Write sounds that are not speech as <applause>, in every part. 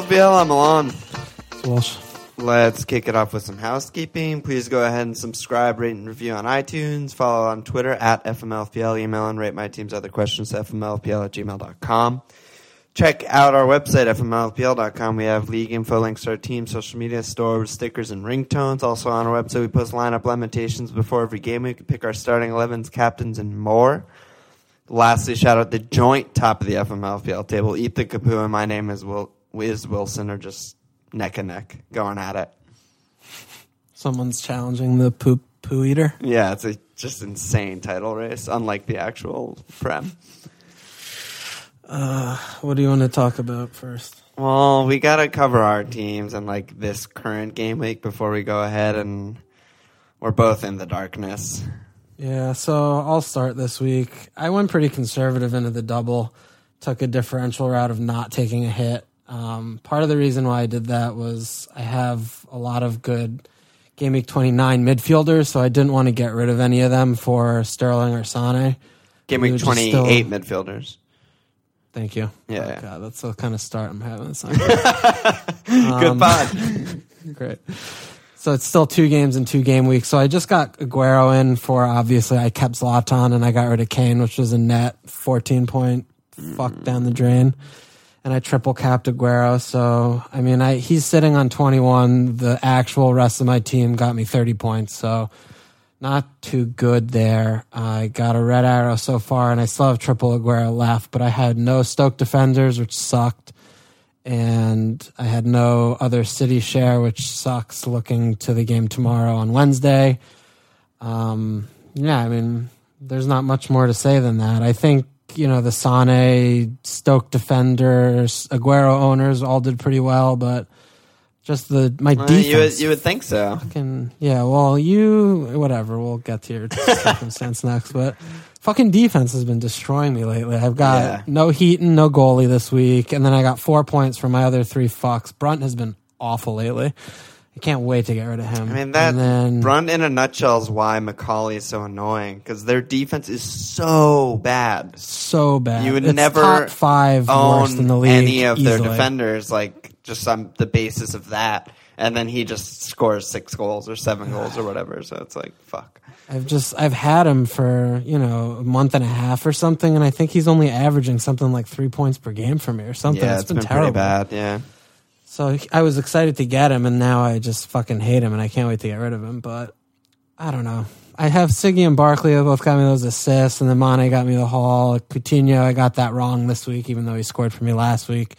FMLPL. I'm Alon. Walsh. Let's kick it off with some housekeeping. Please go ahead and subscribe, rate, and review on iTunes. Follow on Twitter at FMLPL. Email and rate my team's other questions to FMLPL at gmail.com. Check out our website, FMLPL.com. We have league info, links to our team, social media, store, stickers, and ringtones. Also on our website, we post lineup lamentations before every game. We can pick our starting 11s, captains, and more. Lastly, shout out the joint top of the FMLPL table. Eat the Kapu and my name is Will Wiz Wilson are just neck and neck going at it. Someone's challenging the poop poo eater. Yeah, it's a just insane title race, unlike the actual Prem. Uh, what do you want to talk about first? Well, we gotta cover our teams and like this current game week before we go ahead and we're both in the darkness. Yeah, so I'll start this week. I went pretty conservative into the double, took a differential route of not taking a hit. Um, part of the reason why I did that was I have a lot of good game week 29 midfielders, so I didn't want to get rid of any of them for Sterling or Sane. Game We week would just twenty still- midfielders. Thank you. Yeah, Oh, yeah. God, that's the kind of start I'm having. This <laughs> <laughs> Good pod. <laughs> Great. So it's still two games in two game weeks. So I just got Aguero in for obviously I kept Zlatan and I got rid of Kane, which was a net 14 point fuck down the drain. And I triple capped Aguero. So I mean I he's sitting on 21. The actual rest of my team got me 30 points. So not too good there. I got a red arrow so far and I still have triple Aguero left, but I had no Stoke defenders, which sucked and I had no other city share, which sucks looking to the game tomorrow on Wednesday. Um, yeah, I mean, there's not much more to say than that. I think, you know, the Sane, Stoke defenders, Aguero owners all did pretty well, but just the my Uh, you, would, defense. you would think so. fucking, yeah, well, you, whatever, we'll get to your <laughs> circumstance next, but fucking defense has been destroying me lately. I've got Yeah. no heat and no goalie this week, and then I got four points from my other three fucks. Brunt has been awful lately. I can't wait to get rid of him. I mean that then, Brunt in a nutshell is why McAuley is so annoying because their defense is so bad. so bad. You would It's never top five in own the league. any of their defenders, like just on the basis of that, and then he just scores six goals or seven <sighs> goals or whatever. So it's like fuck. I've just I've had him for you know a month and a half or something, and I think he's only averaging something like three points per game for me or something. Yeah, it's it's been, been terrible. pretty bad. Yeah. So I was excited to get him, and now I just fucking hate him, and I can't wait to get rid of him. But I don't know. I have Siggy and Barkley who both got me those assists, and then Mane got me the haul. Coutinho, I got that wrong this week, even though he scored for me last week.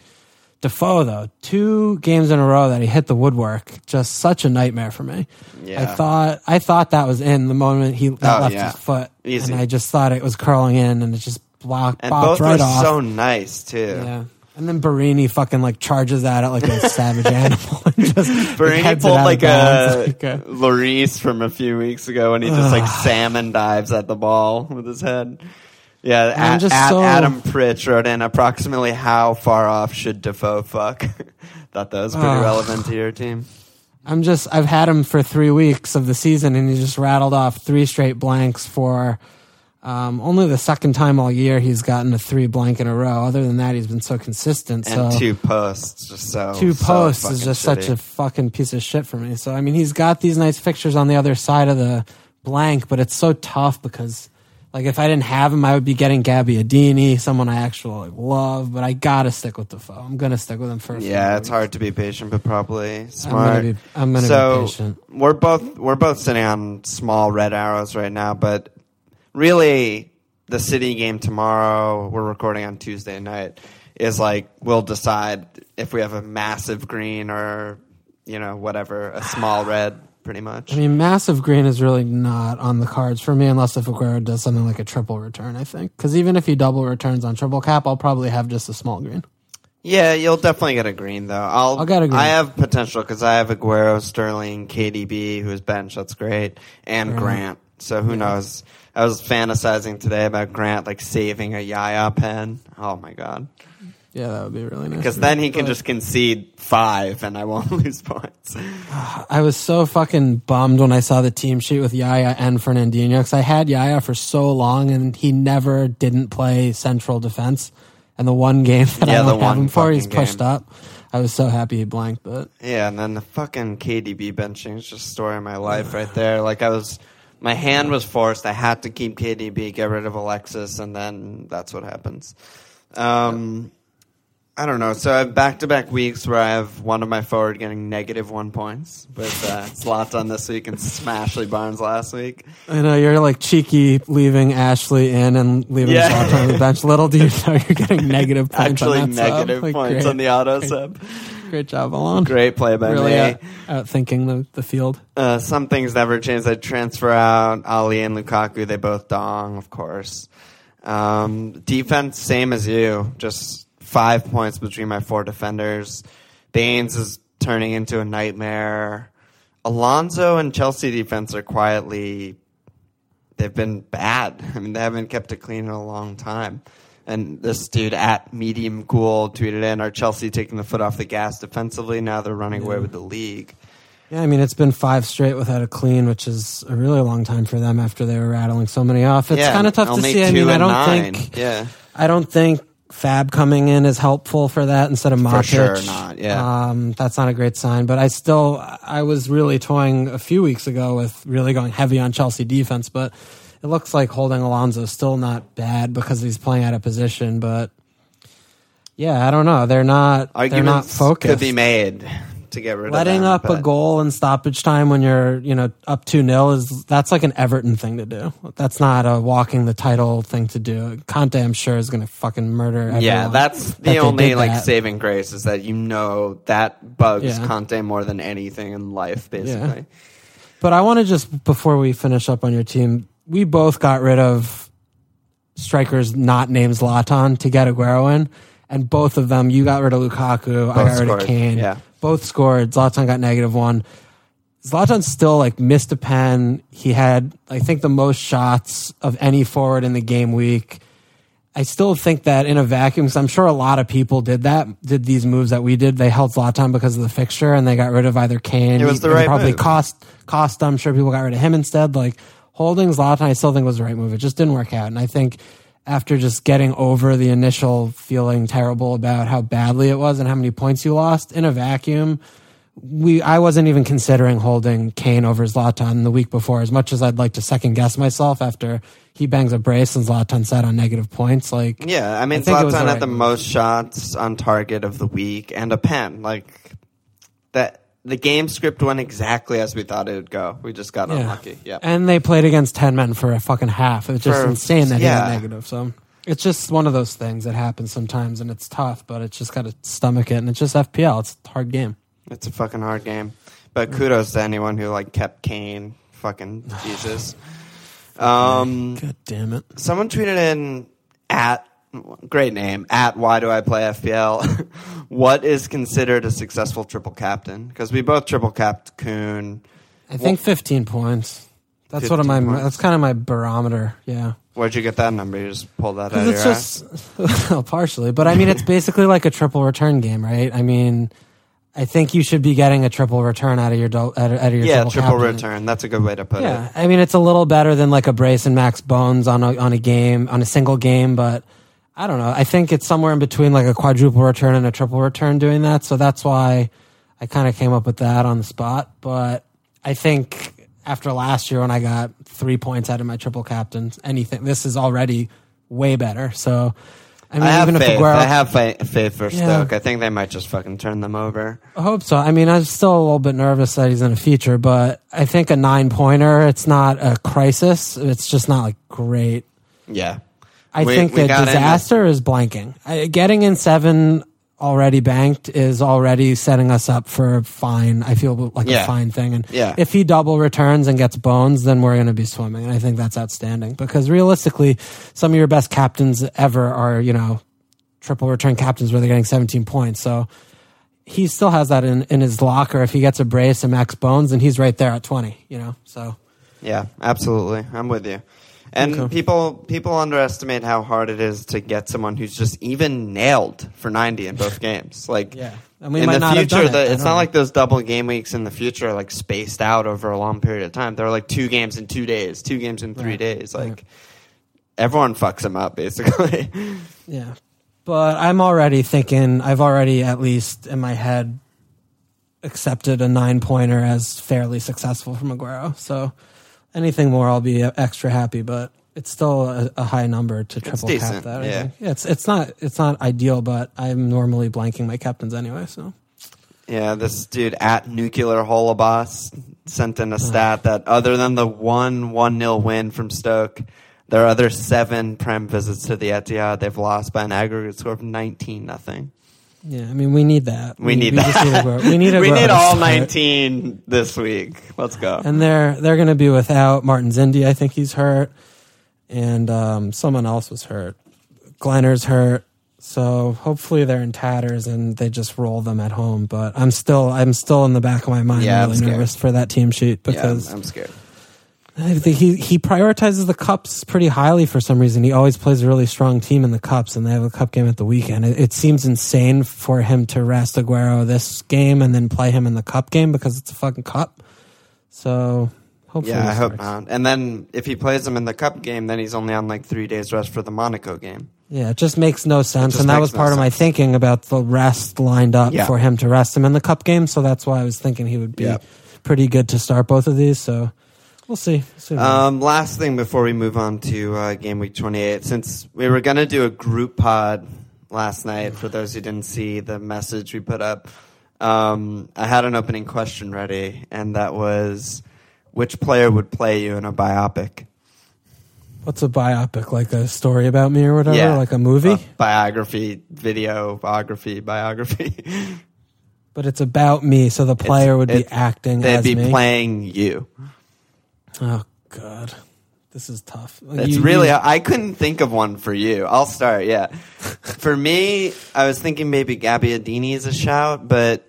Defoe, though, two games in a row that he hit the woodwork, just such a nightmare for me. Yeah. I thought I thought that was in the moment he Oh, left yeah. his foot, Easy. and I just thought it was curling in, and it just blocked, And both right were off. so nice too. Yeah. And then Borini fucking like charges at it like a savage <laughs> animal. And just Borini it pulled like a Like <laughs> a- from a few weeks ago when he just like salmon dives at the ball with his head. Yeah, I'm at, just at so- Adam Pritch wrote in approximately how far off should Defoe fuck. <laughs> Thought that was pretty relevant to your team. I'm just I've had him for three weeks of the season and he just rattled off three straight blanks for um, only the second time all year he's gotten a three blank in a row. Other than that, he's been so consistent. And so two posts, just so two so posts is just shitty. such a fucking piece of shit for me. So I mean, he's got these nice fixtures on the other side of the blank, but it's so tough because like if I didn't have him, I would be getting Gabbiadini, someone I actually love. But I gotta stick with Defoe. I'm gonna stick with him first. Yeah, it's weeks. hard to be patient, but probably I'm smart. gonna be. I'm gonna so be patient. we're both we're both sitting on small red arrows right now, but really the city game tomorrow, we're recording on Tuesday night, is like we'll decide if we have a massive green or you know whatever a small <sighs> red, pretty much. I mean, massive green is really not on the cards for me unless if Aguero does something like a triple return. I think because even if he double returns on triple cap, I'll probably have just a small green. Yeah, you'll definitely get a green though. I'll, I'll get a green. I have potential because I have Aguero, Sterling, KDB, who's bench. That's great, and Grant. So who knows? I was fantasizing today about Grant like saving a Yaya pen. Oh my god! Yeah, that would be really nice. Because then he can just concede five, and I won't <laughs> lose points. I was so fucking bummed when I saw the team sheet with Yaya and Fernandinho because I had Yaya for so long and he never didn't play central defense. And the one game that Yeah, I don't have him for, he's pushed game. up. I was so happy he blanked, but Yeah, and then the fucking KDB benching is just story of my life right there. Like I was, my hand was forced. I had to keep KDB, get rid of Alexis, and then that's what happens. Um, I don't know. So I have back to back weeks where I have one of my forward getting negative one points with uh, Zlatan this week and Smashley Barnes last week. I know you're like cheeky leaving Ashley in and leaving Yeah. Zlatan on the bench. Little do you know you're getting negative <laughs> points. Actually, on that negative Like, points great, on the auto sub. Great job, Alon. Great play by Really me. out, out thinking the, the field. Uh, some things never change. I transfer out Alli and Lukaku. They both dong, of course. Um, defense, same as you. Just five points between my four defenders. Baines is turning into a nightmare. Alonso and Chelsea defense are quietly. They've been bad. <laughs> I mean, they haven't kept it clean in a long time. And this dude at Medium Cool tweeted in, "Are Chelsea taking the foot off the gas defensively? Now they're running away with the league." Yeah, I mean it's been five straight without a clean, which is a really long time for them after they were rattling so many off. It's Yeah, kind of tough to see. I mean, I don't nine. think Yeah, I don't think Fab coming in is helpful for that instead of Matic. For sure not, yeah. um, that's not a great sign. But I still, I was really toying a few weeks ago with really going heavy on Chelsea defense, but it looks like holding Alonso is still not bad because he's playing out of position. But yeah, I don't know. They're not. they're not focused. could be made to get rid Letting of them, up a goal in stoppage time when you're, you know, up 2 0 is that's like an Everton thing to do. That's not a walking the title thing to do. Conte, I'm sure, is going to fucking murder everyone. Yeah, that's the they only like that. saving grace is that you know that bugs Yeah. Conte more than anything in life, basically. But I want to just, before we finish up on your team, we both got rid of strikers not named Zlatan to get Aguero in. And both of them, you got rid of Lukaku, I got rid scored, of Kane. yeah. Both scored. Zlatan got negative one. Zlatan still like missed a pen. He had, I think, the most shots of any forward in the game week. I still think that in a vacuum, because I'm sure a lot of people did that, did these moves that we did. They held Zlatan because of the fixture, and they got rid of either Kane. It was the right probably move. cost cost. I'm sure people got rid of him instead. Like holding Zlatan, I still think was the right move. It just didn't work out, and I think after just getting over the initial feeling terrible about how badly it was and how many points you lost in a vacuum, we I wasn't even considering holding Kane over Zlatan the week before. As much as I'd like to second guess myself after he bangs a brace and Zlatan sat on negative points, like Yeah, I mean, I think it was Zlatan the had the most shots on target of the week and a pen. Like that, the game script went exactly as we thought it would go. We just got unlucky. Yeah, And they played against 10 men for a fucking half. It's just For- insane that he yeah. got negative. So it's just one of those things that happens sometimes and it's tough, but it's just got to stomach it. And it's just FPL. It's a hard game. it's a fucking hard game. But kudos to anyone who like kept Kane. Fucking <sighs> Jesus. Um, God damn it. someone tweeted in at great name at why do I play FPL? <laughs> what is considered a successful triple captain? Because we both triple capped Kun. I think 15 points. That's what 15 my, points. that's kind of my barometer. Yeah. Where'd you get that number? You just pulled that out of your it's ass. just, <laughs> well, partially, but I mean, it's basically like a triple return game, right? I mean, I think you should be getting a triple return out of your, do- out of, your Yeah, triple, triple return. That's a good way to put Yeah, it. I mean it's a little better than like a brace and max bones on a on a game on a single game, but I don't know. I think it's somewhere in between like a quadruple return and a triple return doing that. So that's why I kind of came up with that on the spot. But I think after last year when I got three points out of my triple captains, anything this is already way better. So I mean, I have even faith. if Aguero, I have fa- faith for Yeah. Stoke. I think they might just fucking turn them over. I hope so. I mean, I'm still a little bit nervous that he's in a feature, but I think a nine pointer, it's not a crisis. It's just not like great. Yeah. I We- think we the got in a- disaster is blanking. I, getting in seven already banked is already setting us up for fine. I feel like Yeah. a fine thing. And Yeah. if he double returns and gets bones, then we're going to be swimming. And I think that's outstanding because realistically, some of your best captains ever are, you know, triple return captains where they're getting 17 points. So he still has that in, in his locker. If he gets a brace and max bones, and he's right there at 20, you know, so. Yeah, absolutely. I'm with you. And Okay. people people underestimate how hard it is to get someone who's just even nailed for 90 in both games. Like Yeah. And we in might the not future, it. the, it's not know. like those double game weeks in the future are like spaced out over a long period of time. They're like two games in two days, two games in three Right. days. Like Right. everyone fucks them up basically. <laughs> Yeah. But I'm already thinking. I've already at least in my head accepted a nine pointer as fairly successful from Aguero. So anything more, I'll be extra happy. But it's still a, a high number to triple cap that. I yeah. think. It's it's not it's not ideal, but I'm normally blanking my captains anyway. So Yeah, this dude at Nuclear Holobos sent in a stat that other than the one 1 0 win from Stoke, their other seven Prem visits to the Etihad, they've lost by an aggregate score of 19 nothing. Yeah, I mean we need that. We need just that. need. We need <laughs> we need all start. 19 this week. Let's go. And they're they're going to be without Martins Indi. I think he's hurt, and um, someone else was hurt. Glenner's hurt, so hopefully they're in tatters and they just roll them at home. But I'm still I'm still in the back of my mind Yeah, I'm really nervous for that team sheet yeah, because I'm scared. I think he he prioritizes the cups pretty highly for some reason. He always plays a really strong team in the cups, and they have a cup game at the weekend. It, it seems insane for him to rest Aguero this game and then play him in the cup game because it's a fucking cup. So hopefully, Yeah, I hope starts. not. And then if he plays him in the cup game, then he's only on like three days rest for the Monaco game. Yeah, it just makes no sense, and that was no part of my thinking about the rest lined up Yeah. for him to rest him in the cup game. So that's why I was thinking he would be Yeah. pretty good to start both of these. So we'll see. See Um, last thing before we move on to uh, game week 28, since we were going to do a group pod last night, for those who didn't see the message we put up, um, I had an opening question ready, and that was which player would play you in a biopic? What's a biopic? Like a story about me or whatever? Yeah. Like a movie? A biography, video, biography, biography. <laughs> but it's about me, so the player would be it's- acting They'd as be me. playing you. Oh god, this is tough. It's You- really. you- I couldn't think of one for you. I'll start. Yeah, <laughs> for me, I was thinking maybe Gabbiadini is a shout, but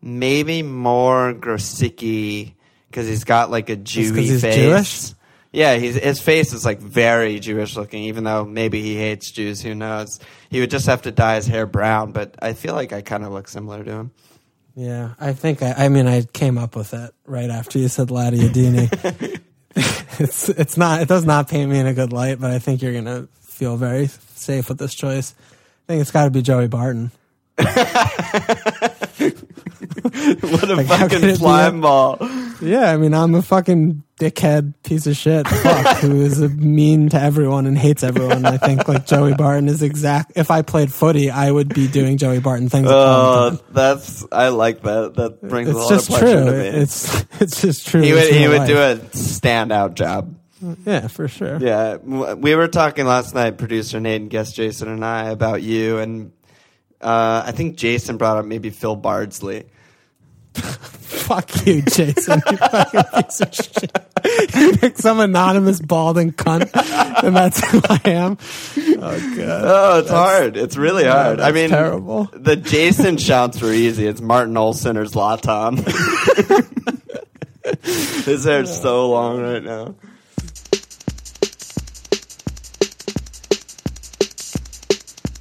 maybe more Grosicki because he's got like a Jewy face. Jewish? Yeah, he's, his face is like very Jewish looking, even though maybe he hates Jews. Who knows? He would just have to dye his hair brown, but I feel like I kind of look similar to him. Yeah, I think I, I mean I came up with it right after you said Ladiadini. <laughs> it's it's not it does not paint me in a good light, but I think you're gonna feel very safe with this choice. I think it's got to be Joey Barton. <laughs> <laughs> what a Like, fucking slime ball! Yeah, I mean, I'm a fucking dickhead piece of shit fuck <laughs> who is a mean to everyone and hates everyone. I think like Joey Barton is exact. If I played footy, I would be doing Joey Barton things. Oh, that's I like that. That brings a lot just of pleasure true. to me. It's <laughs> it's just true. he would he would life. do a standout job. Yeah, for sure. Yeah, we were talking last night, producer Nate and guest Jason and I, about you, and uh, I think Jason brought up maybe Phil Bardsley. <laughs> Fuck you, Jason. You fucking piece of shit. You pick some anonymous balding cunt, and that's who I am. Oh god. Oh, it's hard. It's really Yeah, hard. I mean, terrible. the Jason shouts were easy. It's Martin Olsson or Zlatan. <laughs> His hair's so long right now.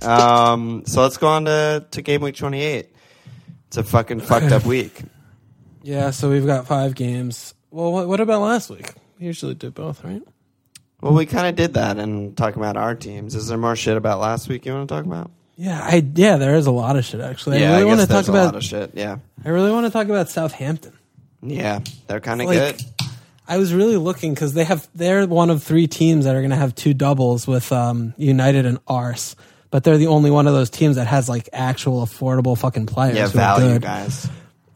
Um, so let's go on to, to game week 28. It's a fucking fucked up week. <laughs> Yeah, so we've got five games. Well, what, what about last week? We usually do both, right? Well, we kind of did that and talking about our teams. Is there more shit about last week you want to talk about? Yeah, I yeah, there is a lot of shit actually. yeah, I really want to talk there's a lot about. of shit. Yeah, I really want to talk about Southampton. yeah, they're kind of Like, good. I was really looking because they have they're one of three teams that are going to have two doubles with um, United and Ars, but they're the only one of those teams that has like actual affordable fucking players. Yeah, value good. guys.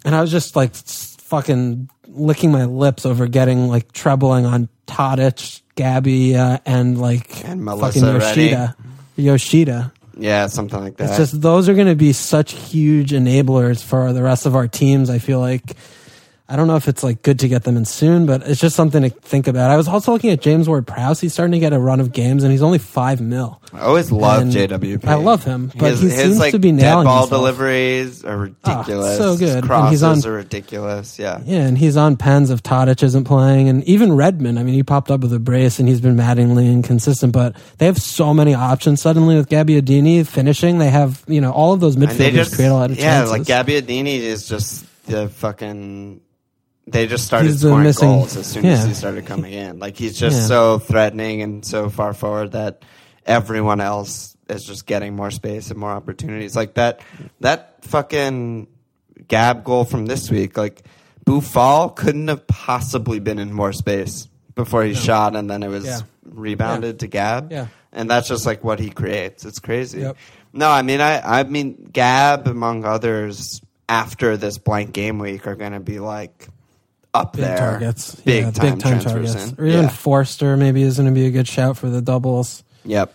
And I was just like fucking licking my lips over getting like trebling on Tadic, Gabby, uh, and like And fucking Melissa. Yoshida. Yoshida. Yeah, something like that. It's just those are going to be such huge enablers for the rest of our teams. I feel like I don't know if it's like good to get them in soon, but it's just something to think about. I was also looking at James Ward Prowse. He's starting to get a run of games, and he's only five mil. I always loved And JWP. I love him, but his, he his, seems like, to be dead ball himself. deliveries are ah, ridiculous. so His good. And crosses he's on- are ridiculous. Yeah. Yeah, and he's on pens if Tadic isn't playing, and even Redmond. I mean, he popped up with a brace, and he's been maddeningly inconsistent. But they have so many options suddenly with Gabbiadini finishing. They have you know all of those And midfielders just create a lot of yeah, chances. like Gabbiadini is just the fucking. They just started He's scoring missing- goals as soon as he started coming in. Like he's just Yeah. so threatening and so far forward that everyone else is just getting more space and more opportunities. Like that that fucking Gab goal from this week, like Boufal couldn't have possibly been in more space before he shot, and then it was Yeah. rebounded to Gab. Yeah. and that's just like what he creates. It's crazy. Yep. No, I mean, I I mean, Gab among others after this blank game week are going to be like up Big there, targets. big yeah, time big time targets. in. Or even yeah. Forster maybe is going to be a good shout for the doubles. Yep.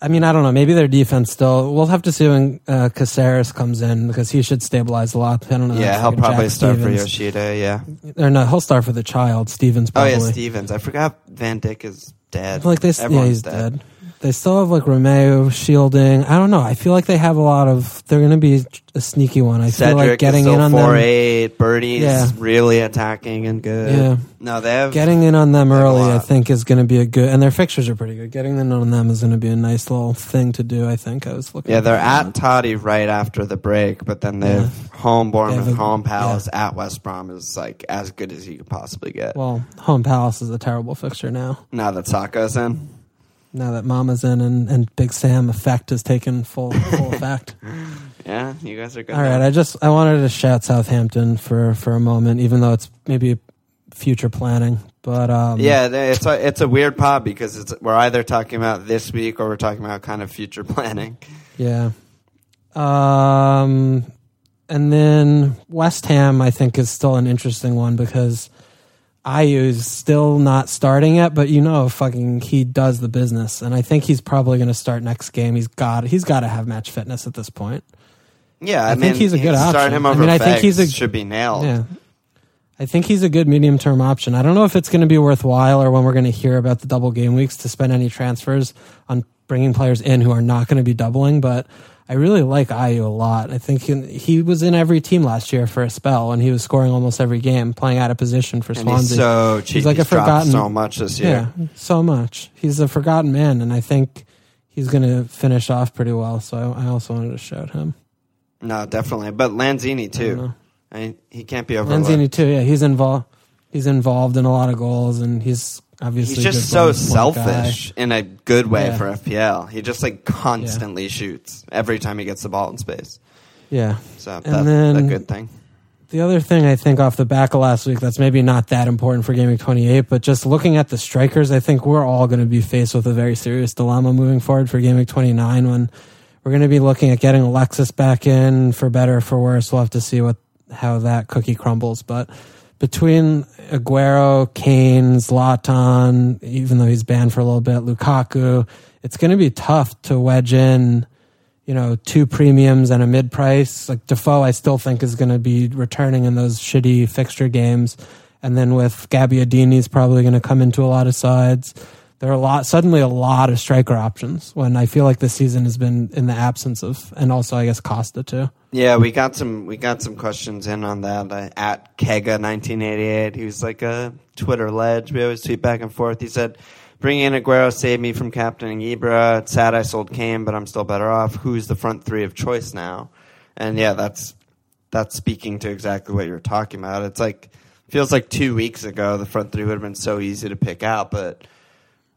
I mean, I don't know. Maybe their defense still. We'll have to see when uh, Caceres comes in because he should stabilize a lot. I don't know. Yeah, he'll Jack probably start for Yoshida. Yeah. Or no, he'll start for the child. Stephens Probably. Oh yeah, Stephens. I forgot Van Dijk is dead. Like they, yeah, Everyone's he's dead. They still have like Romeu shielding. I don't know. I feel like they have a lot of. They're going to be a sneaky one. I feel Cedric like getting in on four them. eight. Birdie's Yeah. really attacking and good. Yeah. No, they have Getting in on them They early, I think, is going to be a good. And their fixtures are pretty good. Getting in on them is going to be a nice little thing to do. I think I was looking. Yeah, they're at Toddy right after the break, but then they Yeah. home They Bournemouth, a- home Palace at West Brom is like as good as you could possibly get. Well, home Palace is a terrible fixture now. now that Sakho's in, Now that Mama's in and, and Big Sam effect has taken full full <laughs> effect. yeah, you guys are good. All right, I just I wanted to shout Southampton for for a moment, even though it's maybe future planning. But um, yeah, it's a it's a weird pod because it's we're either talking about this week or we're talking about kind of future <laughs> planning. Yeah. Um, and then West Ham, I think, is still an interesting one because Ayew's still not starting yet, but you know, fucking, he does the business, and I think he's probably going to start next game. He's got he's got to have match fitness at this point. Yeah, I, I mean, think he's a good option. Start him I mean, I think he's a- should be nailed. Yeah. I think he's a good medium term option. I don't know if it's going to be worthwhile or when we're going to hear about the double game weeks to spend any transfers on bringing players in who are not going to be doubling, but I really like Ayew a lot. I think he, was in every team last year for a spell and he was scoring almost every game, playing out of position for and Swansea. he's so cheap. He's like a forgotten- so much this year. yeah, so much. He's a forgotten man, and I think he's going to finish off pretty well. So I, I also wanted to shout him. No, definitely. But Lanzini too. I mean, he can't be overlooked. Lanzini too. Yeah, he's involved. He's involved in a lot of goals, and he's obviously He's just so point guy. selfish in a good way Yeah. for FPL. He just like constantly shoots every time he gets the ball in space. Yeah. So And that's then- a good thing. The other thing I think off the back of last week that's maybe not that important for Gaming 28, but just looking at the strikers, I think we're all going to be faced with a very serious dilemma moving forward for Gaming 29 when we're going to be looking at getting Alexis back in for better or for worse. We'll have to see what how that cookie crumbles. But between Aguero, Kane, Zlatan, even though he's banned for a little bit, Lukaku, it's going to be tough to wedge in you know, two premiums and a mid price. Like Defoe, I still think is going to be returning in those shitty fixture games. And then with Gabbiadini's probably going to come into a lot of sides. There are a lot, suddenly a lot of striker options when I feel like this season has been in the absence of, and also I guess Costa too. Yeah, we got some we got some questions in on that uh, at Kega nineteen eighty eight. He was like a Twitter ledge. We always tweet back and forth. He said, "Bringing in Aguero saved me from captaining Ibra. It's sad I sold Kane, but I'm still better off. Who's the front three of choice now?" And yeah, that's that's speaking to exactly what you're talking about. It's like feels like two weeks ago the front three would have been so easy to pick out, but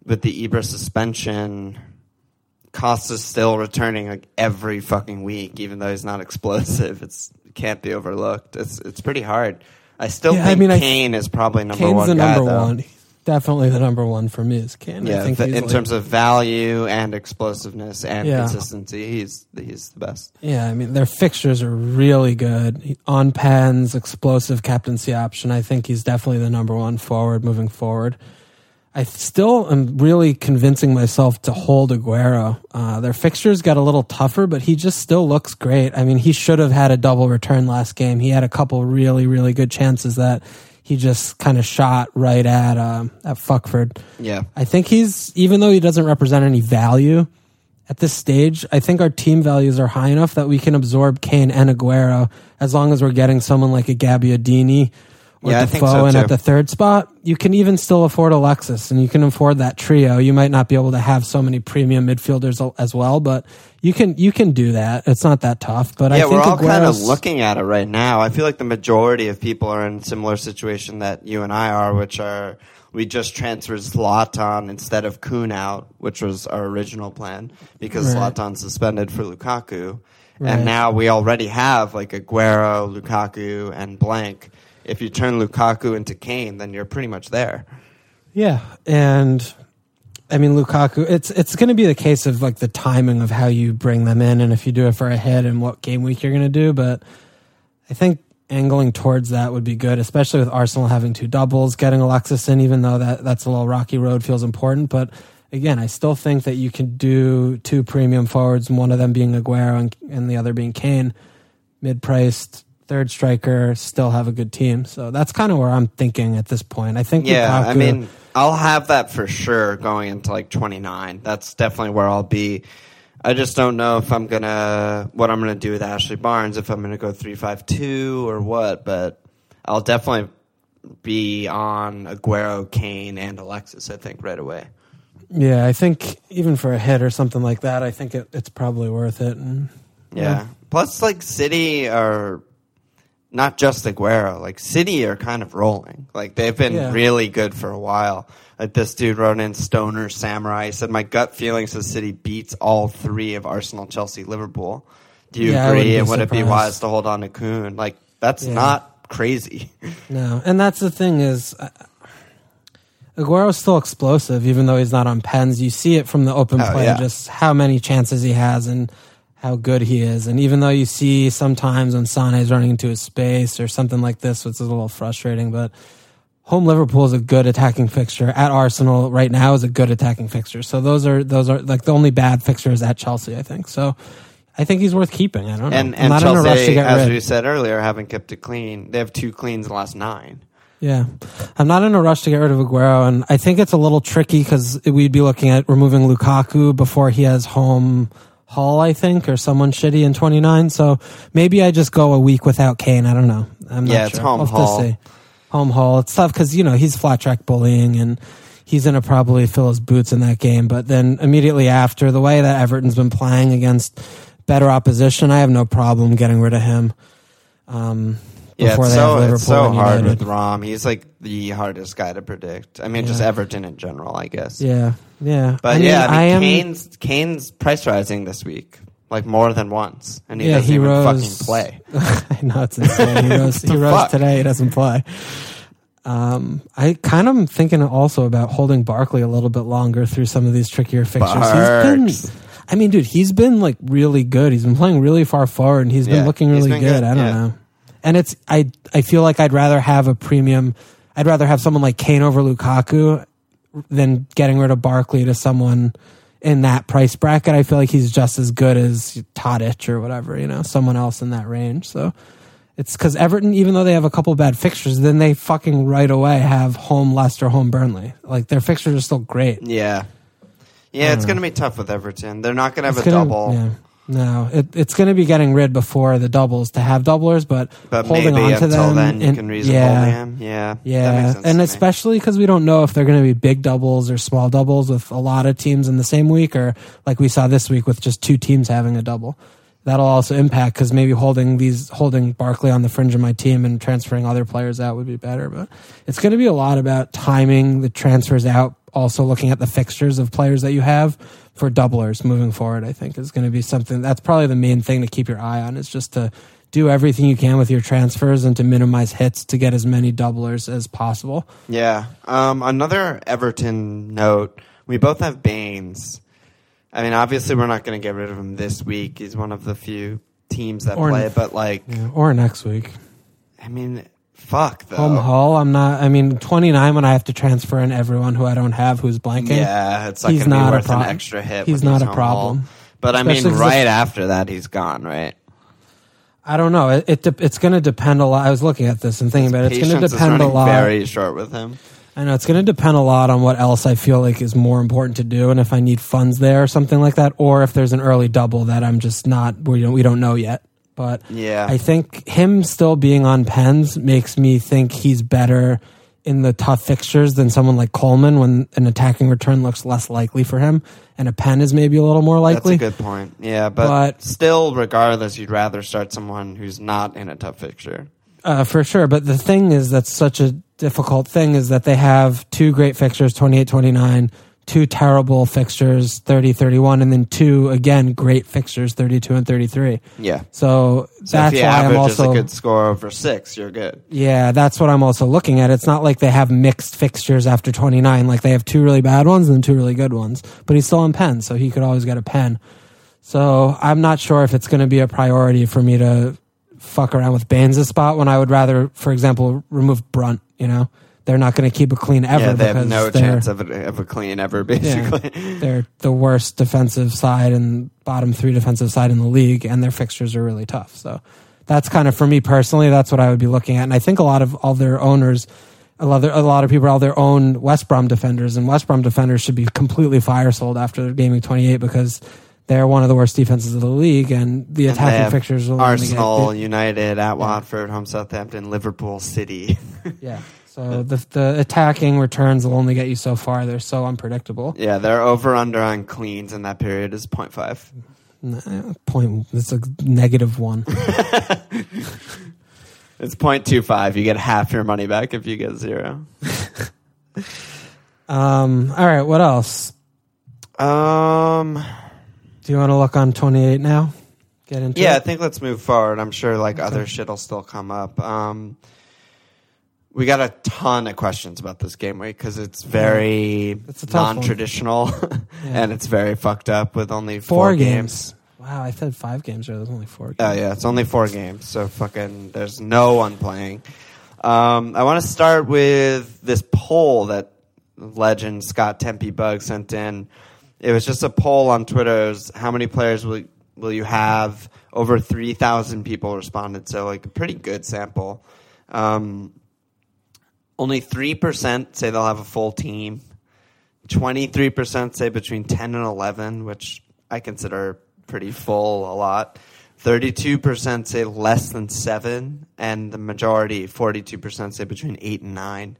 with the Ibra suspension. Costa's still returning like every fucking week, even though he's not explosive. It's it can't be overlooked. It's it's pretty hard. I still Yeah, I think mean, I- Kane is probably number Kane's one the guy, number though. one. Definitely the number one for me is Kane. I Yeah, think th- in like- terms of value and explosiveness and Yeah. consistency, he's he's the best. Yeah, I mean their fixtures are really good. On pens, explosive captaincy option. I think he's definitely the number one forward moving forward. I still am really convincing myself to hold Aguero. Uh, their fixtures got a little tougher, but he just still looks great. I mean, he should have had a double return last game. He had a couple really, really good chances that he just kind of shot right at um, at Fuckford. Yeah, I think he's even though he doesn't represent any value at this stage, I think our team values are high enough that we can absorb Kane and Aguero as long as we're getting someone like a Gabbiadini or Yeah, I think Defoe so, too. at the third spot. You can even still afford Alexis and you can afford that trio. You might not be able to have so many premium midfielders as well, but you can you can do that. It's not that tough. But I yeah, think we're all kind of looking at it right now. I feel like the majority of people are in a similar situation that you and I are, which are we just transferred Zlatan instead of Kuhn out, which was our original plan because Right. Zlatan's suspended for Lukaku. Right. And now we already have like Aguero, Lukaku, and blank. If you turn Lukaku into Kane, then you're pretty much there. Yeah, and I mean Lukaku. It's it's going to be the case of like the timing of how you bring them in, and if you do it for a hit and what game week you're going to do. But I think angling towards that would be good, especially with Arsenal having two doubles. Getting Alexis in, even though that that's a little rocky road, feels important. But again, I still think that you can do two premium forwards, one of them being Aguero and, and the other being Kane, mid-priced. Third striker, still have a good team, so that's kind of where I'm thinking at this point. I think Yeah, I mean, I'll have that for sure going into like 29. That's definitely where I'll be. I just don't know if I'm gonna what I'm gonna do with Ashley Barnes if I'm gonna go three five two or what, but I'll definitely be on Aguero, Kane, and Alexis. I think right away. Yeah, I think even for a hit or something like that, I think it, it's probably worth it. And Yeah. Plus, like City are not just Aguero. Like City are kind of rolling. Like they've been Yeah. really good for a while. Like this dude wrote in Stoner Samurai. He said, "My gut feeling says City beats all three of Arsenal, Chelsea, Liverpool." Do you Yeah, agree? And would it be wise to hold on to Kun? Like that's Yeah. not crazy. <laughs> no, and that's the thing is, uh, Aguero's still explosive, even though he's not on pens. You see it from the open Oh, play, just how many chances he has and how good he is. And even though you see sometimes when Sane is running into his space or something like this, which is a little frustrating, but home Liverpool is a good attacking fixture. At Arsenal right now is a good attacking fixture. So those are those are like the only bad fixtures at Chelsea, I think. So I think he's worth keeping. I don't know. and and not in a rush to Chelsea, get as rid. we said earlier, haven't kept it clean. They have two cleans in the last nine. Yeah. I'm not in a rush to get rid of Aguero, and I think it's a little tricky because we'd be looking at removing Lukaku before he has home Hull, I think, or someone shitty in 29. So maybe I just go a week without Kane. I don't know. I'm not Yeah, it's sure. home We'll have Hull. to see. Home Hull. It's tough because, you know, he's flat track bullying and he's going to probably fill his boots in that game. But then immediately after, the way that Everton's been playing against better opposition, I have no problem getting rid of him. Um, Yeah, before it's they have so, Liverpool it's so and hard United. with Rom. He's like the hardest guy to predict. I mean, just Everton in general, I guess. Yeah, yeah. But I mean, yeah, I mean, am. Kane's Kane's price rising this week, like more than once, and he Yeah, doesn't he even rose- fucking play. <laughs> I know it's insane. He <laughs> rose, he rose fuck? today. He doesn't play. Um, I kind of am thinking also about holding Barkley a little bit longer through some of these trickier fixtures. Barks. He's been, I mean, dude, he's been like really good. He's been playing really far forward, and he's been Yeah, looking he's really been good. good, I don't yeah. know. And it's I I feel like I'd rather have a premium. I'd rather have someone like Kane over Lukaku than getting rid of Barkley to someone in that price bracket. I feel like he's just as good as Tadic or whatever, you know, someone else in that range. So it's because Everton, even though they have a couple bad fixtures, then they fucking right away have home Leicester, home Burnley. Like their fixtures are still great. Yeah, yeah, it's gonna be tough with Everton. They're not gonna have It's a gonna- double, Yeah. No, it, it's going to be getting rid before the doubles to have doublers, but, but holding maybe on to until them. then you and- can reasonable yeah, him. Yeah, Yeah, and especially because we don't know if they're going to be big doubles or small doubles with a lot of teams in the same week, or like we saw this week with just two teams having a double. That'll also impact because maybe holding these holding Barkley on the fringe of my team and transferring other players out would be better. But it's going to be a lot about timing the transfers out. Also looking at the fixtures of players that you have for doublers moving forward. I think is going to be something that's probably the main thing to keep your eye on. Is just to do everything you can with your transfers and to minimize hits to get as many doublers as possible. Yeah. Um, another Everton note. We both have Baines. I mean, obviously, we're not going to get rid of him this week. He's one of the few teams that Or- play. But like, Yeah, or next week. I mean, fuck though. Home Hull. I'm not. I mean, 29 when I have to transfer in everyone who I don't have who's blanking. Yeah, it's not He's be not a worth prob- an extra hit. he's when not a home problem. Hull. But I Especially mean, 'cause right after that, he's gone. Right. I don't know. It, it de- it's going to depend a lot. I was looking at this and thinking about it. It's going Patience to is depend a running lot. Very short with him. I know it's going to depend a lot on what else I feel like is more important to do, and if I need funds there or something like that, or if there's an early double that I'm just not. We don't. We don't know yet. But Yeah. I think him still being on pens makes me think he's better in the tough fixtures than someone like Coleman when an attacking return looks less likely for him, and a pen is maybe a little more likely. That's a good point. Yeah, but, But- still, regardless, you'd rather start someone who's not in a tough fixture. Uh, for sure. But the thing is, that's such a difficult thing is that they have two great fixtures 28 29 two terrible fixtures 30 31 and then two again great fixtures 32 and 33 Yeah. so, So that's why i'm also a good score over six, you're good. yeah that's what i'm also looking at. It's not like they have mixed fixtures after 29 like they have two really bad ones and two really good ones. But he's still on pen so he could always get a pen. So i'm not sure if it's going to be a priority for me to fuck around with Baines' spot when i would rather for example remove brunt you know they're not going to keep it clean ever yeah, they have no chance of a, of a clean ever, basically. they're the worst defensive side and bottom three defensive side in the league, and their fixtures are really tough. So that's kind of for me personally. That's what I would be looking at, and I think a lot of all their owners, a lot of, a lot of people are all their own West Brom defenders, and West Brom defenders should be completely fire sold after the gaming twenty eight because. They're one of the worst defenses of the league, and the attacking have fixtures will only get- Arsenal, United, at Watford, home Southampton, Liverpool, City. yeah. <laughs> So the the attacking returns will only get you so far. They're so unpredictable. yeah, their over under on cleans in that period is 0.5. N- Point. It's a negative one. <laughs> It's 0.25. You get half your money back if you get zero. <laughs> Um, all right, what else? Um, Do you want to look on 28 now? Get into yeah, I think let's move forward. I'm sure like other shit will still come up. Um, we got a ton of questions about this game week because it's very It's a tough one. non-traditional <laughs> and it's very fucked up with only Four four, games. Wow, I said five games. There was only four. Oh Games. yeah, it's only four games, so fucking there's no one playing. Um, I want to start with this poll that legend Scott Tempe Bug sent in. It was just a poll on Twitter. It was how many players will will you have? Over three thousand people responded, so like a pretty good sample. Um, only three percent say they'll have a full team. Twenty three percent say between ten and eleven, which I consider pretty full a lot. 32% say less than seven, and the majority, 42%, say between eight and nine.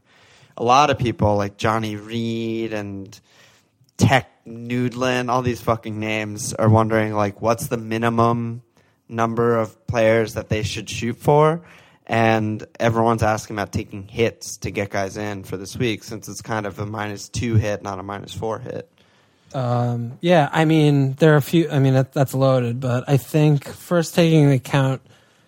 A lot of people, like Johnny Reed and Tech Noodlin, all these fucking names, are wondering, like, what's the minimum number of players that they should shoot for? And everyone's asking about taking hits to get guys in for this week, since it's kind of a minus two hit, not a minus four hit. Um, yeah, I mean, there are a few. I mean, that, that's loaded, but I think first taking into account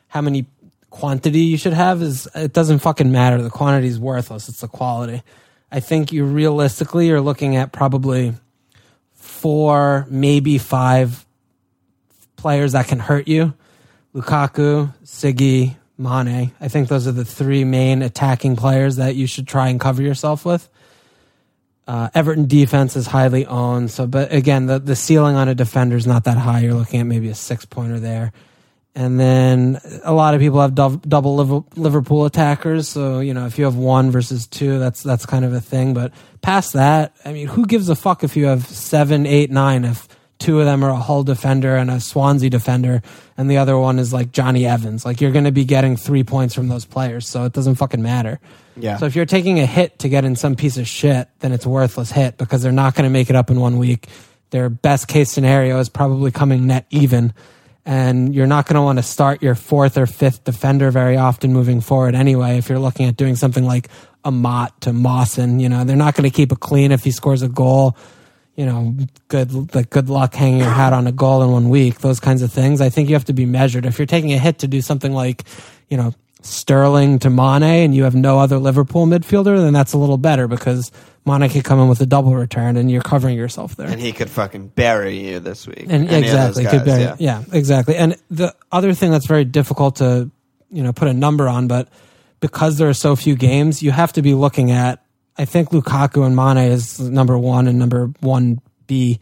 how many quantity you should have is it doesn't fucking matter. The quantity is worthless. It's the quality. I think you realistically are looking at probably four, maybe five players that can hurt you. Lukaku, Siggy, Mane. I think those are the three main attacking players that you should try and cover yourself with. Uh, Everton defense is highly owned. So, but again, the, the ceiling on a defender is not that high. You're looking at maybe a six pointer there. And then a lot of people have dou- double Liver- Liverpool attackers. So, you know, if you have one versus two, that's, that's kind of a thing. But past that, I mean, who gives a fuck if you have seven, eight, nine, if two of them are a Hull defender and a Swansea defender, and the other one is like Jonny Evans? Like, you're going to be getting three points from those players. So it doesn't fucking matter. Yeah. So if you're taking a hit to get in some piece of shit, then it's a worthless hit because they're not going to make it up in one week. Their best case scenario is probably coming net even. And you're not going to want to start your fourth or fifth defender very often moving forward anyway. If you're looking at doing something like a Mott to Mawson, you know, they're not going to keep it clean if he scores a goal. You know, good like good luck hanging your hat on a goal in one week. Those kinds of things. I think you have to be measured. If you're taking a hit to do something like, you know, Sterling to Mane and you have no other Liverpool midfielder, then that's a little better because Mane could come in with a double return and you're covering yourself there. and he could fucking bury you this week. And Any exactly, guys, could bury, yeah. yeah. exactly. And the other thing that's very difficult to, you know, put a number on, but because there are so few games, you have to be looking at. I think Lukaku and Mane is number one and number one B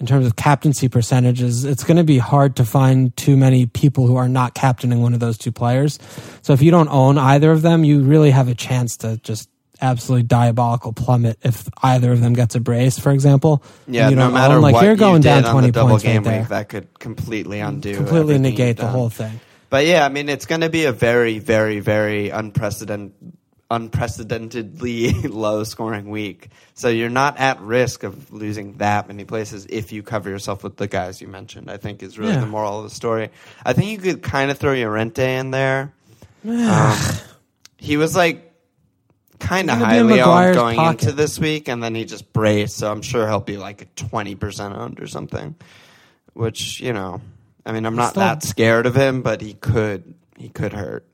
in terms of captaincy percentages. It's going to be hard to find too many people who are not captaining one of those two players. So if you don't own either of them, you really have a chance to just absolutely diabolical plummet if either of them gets a brace, for example. Yeah, no matter own, like what you're going you down twenty points game right there week, that could completely undo, completely negate the whole thing. But yeah, I mean, it's going to be a very, very, very unprecedented, unprecedentedly <laughs> low scoring week. So you're not at risk of losing that many places if you cover yourself with the guys you mentioned. I think is really Yeah. the moral of the story. I think you could kind of throw Llorente in there. Um, he was like kind of He's gonna be in highly owned going pocket. into this week, and then he just braced. So I'm sure he'll be like 20% owned or something. Which you know, I mean, I'm not that scared of him, but he could he could hurt.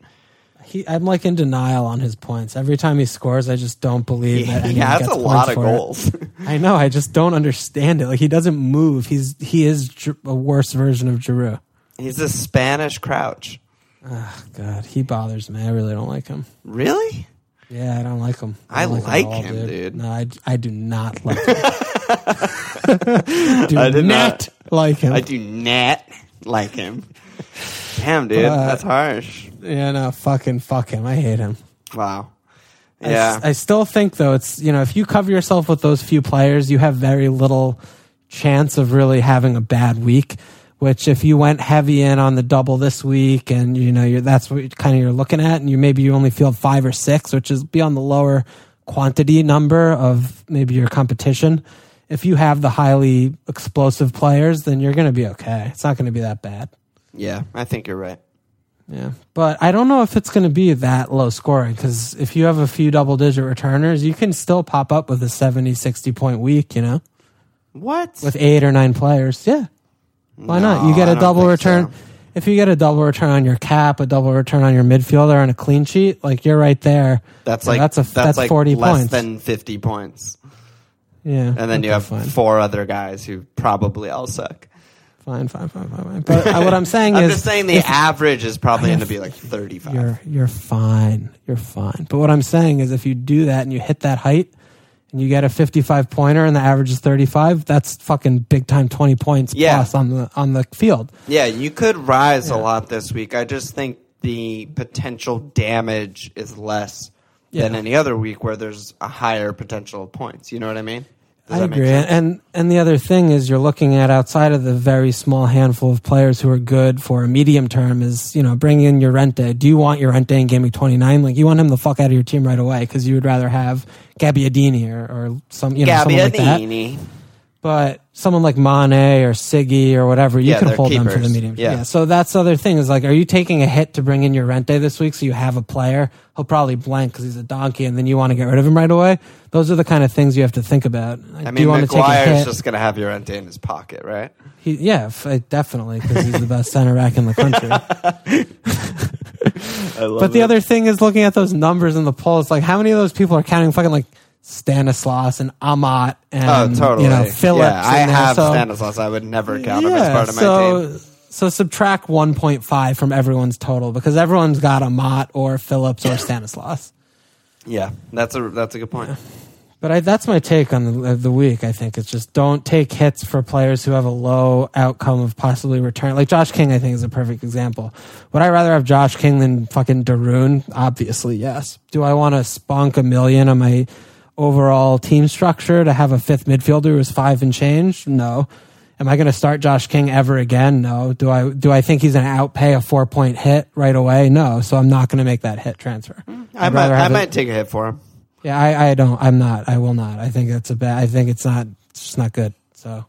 He, I'm like in denial on his points. Every time he scores, I just don't believe that he has a lot of points for it. goals. <laughs> I know. I just don't understand it. Like he doesn't move. He's he is a worse version of Giroud. He's a Spanish crouch. Oh, God, he bothers me. I really don't like him. Really? Yeah, I don't like him. I don't like at all, him, dude. No, I, I do not <laughs> like him. <laughs> do I did not, like him. I do not like him. Damn, dude, But- that's uh, harsh. yeah, no, fucking fuck him. I hate him. Wow. Yeah. I, still think though it's you know if you cover yourself with those few players, you have very little chance of really having a bad week. Which if you went heavy in on the double this week, and you know you're, that's what kind of you're looking at, and you maybe you only field five or six, which is be on the lower quantity number of maybe your competition. If you have the highly explosive players, then you're going to be okay. It's not going to be that bad. Yeah, I think you're right. Yeah, but I don't know if it's going to be that low scoring because if you have a few double digit returners, you can still pop up with a 70, 60 point week, you know, What? with eight or nine players. Yeah. Why not? You get a double return. so. If you get a double return on your cap, a double return on your midfielder, and a clean sheet, like you're right there. That's like that's a that's, like 40 less points. than 50 points. yeah. And then you have fine. four other guys who probably all suck. Fine, fine, fine, fine, fine. But uh, what I'm saying is. <laughs> I'm is, just saying the if- average is probably going to be like 35. You're you're fine. You're fine. But what I'm saying is if you do that and you hit that height and you get a 55 pointer and the average is 35, that's fucking big time 20 points Yeah. plus on the on the field. Yeah, you could rise a lot this week. I just think the potential damage is less than any other week where there's a higher potential of points. You know what I mean? Does I that make agree. sense? And and the other thing is you're looking at outside of the very small handful of players who are good for a medium term is, you know, bring in Llorente. Do you want Llorente in game week 29? Like you want him the fuck out of your team right away because you would rather have Gabbiadini or, or some, you know, someone like that. But someone like Mane or Siggy or whatever, you Yeah, can hold them for the keepers. medium. Yeah. So that's the other thing is like, are you taking a hit to bring in your Llorente this week so you have a player? He'll probably blank because he's a donkey, and then you want to get rid of him right away. Those are the kind of things you have to think about. Like, I do mean, you want to take a Maguire's just going to have Llorente in his pocket, right? He, yeah, f- uh, definitely because he's the best center back in the country. <laughs> I love but the it. other thing is looking at those numbers in the polls. Like, how many of those people are counting fucking like Stanislas and Amat and Oh, totally. you know Phillips? Yeah, I have So- Stanislas. I would never count him as part of my so, team. So subtract 1.5 from everyone's total because everyone's got Amat or Phillips or Stanislas. Yeah, that's a that's a good point. But I, that's my take on the, the week. I think it's just don't take hits for players who have a low outcome of possibly return. Like Josh King, I think is a perfect example. Would I rather have Josh King than fucking Daroon? Obviously, yes. Do I want to spunk a million on my overall team structure to have a fifth midfielder who's five and change? No. Am I going to start Josh King ever again? No. Do I do I think he's going to outpay a four point hit right away? No. So I'm not going to make that hit transfer. Mm-hmm. I I'd might rather I have it- take a hit for him. yeah, I, I don't. I'm not. I will not. I think that's a bad. I think it's not. It's just not good. So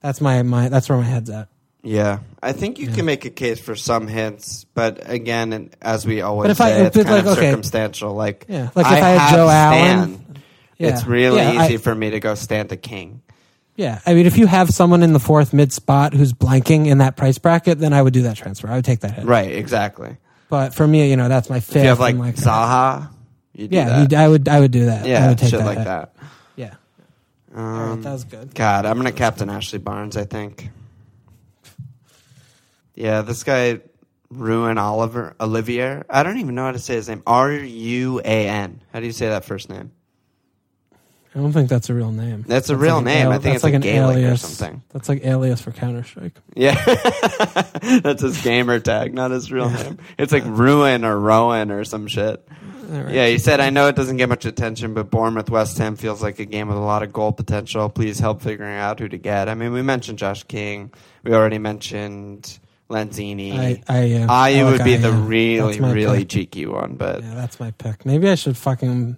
that's my my. That's where my head's at. Yeah, I think you can make a case for some hints, but again, and as we always But if I- say, if it's it's kind of like, okay. circumstantial. Like, Yeah, like if I had have Joe Stan, Allen- Yeah. it's really Yeah, I- easy for me to go stand to King. Yeah, I mean, if you have someone in the fourth mid spot who's blanking in that price bracket, then I would do that transfer. I would take that hit. Right, exactly. But for me, you know, that's my fifth. If you have like and, Zaha, yeah, that. I would. I would do that. Yeah, I would take shit that like hit. that. Yeah. All right, Um, that was good. God, I'm gonna captain Ashley Barnes. I think. Yeah, this guy, Ruin Oliver Olivier. I don't even know how to say his name. R U A N. How do you say that first name? I don't think that's a real name. That's a real like name. al- I think that's it's like like an Gaelic or something. That's like alias for Counter Strike. Yeah, <laughs> that's his gamer tag, not his real name. It's like Ruin or Rowan or some shit. Right. Yeah, he said, I know it doesn't get much attention, but Bournemouth West Ham feels like a game with a lot of goal potential. Please help figuring out who to get. I mean, we mentioned Josh King. We already mentioned Lanzini. I, I, uh, I Ayew would be the Ayew. really, really pick. cheeky one, but Yeah, that's my pick. Maybe I should fucking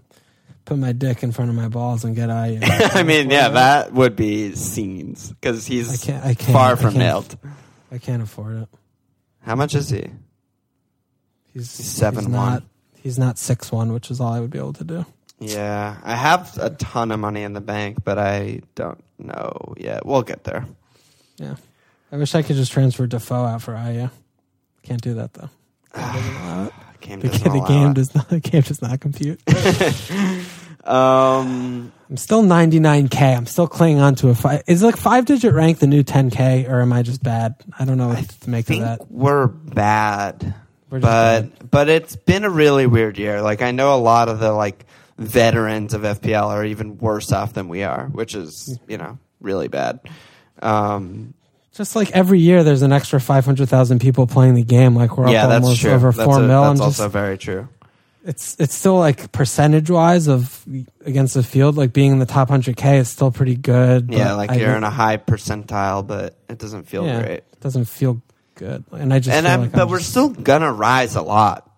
put my dick in front of my balls and get Ayew. <laughs> I mean, yeah, that would be scenes because he's I he's can't. I can't. far I from can't- nailed. I can't afford it. How much is he? He's, He's 7-1. not. he's not six one, which is all I would be able to do. Yeah, I have a ton of money in the bank, but I don't know yet. We'll get there. Yeah, I wish I could just transfer Defoe out for Ayew. Can't do that though. Game doesn't allow it. Game The, doesn't the game does not. The game does not compute. <laughs> Um, I'm still 99k. I'm still clinging on to a five. Is like five digit rank the new 10k, or am I just bad? I don't know what to make of that. we're bad, We're just but bad. but it's been a really weird year. Like I know a lot of the like veterans of FPL are even worse off than we are, which is you know really bad. Um, Just like every year, there's an extra 500,000 people playing the game. Like we're yeah, up that's almost true. over that's four a- mil. That's I'm just, also very true. It's it's still like percentage wise of against the field, like being in the top 100k is still pretty good. Yeah, like I you're in a high percentile, but it doesn't feel yeah, great. It doesn't feel good, and I just And I'm, like but I'm we're just- still gonna rise a lot.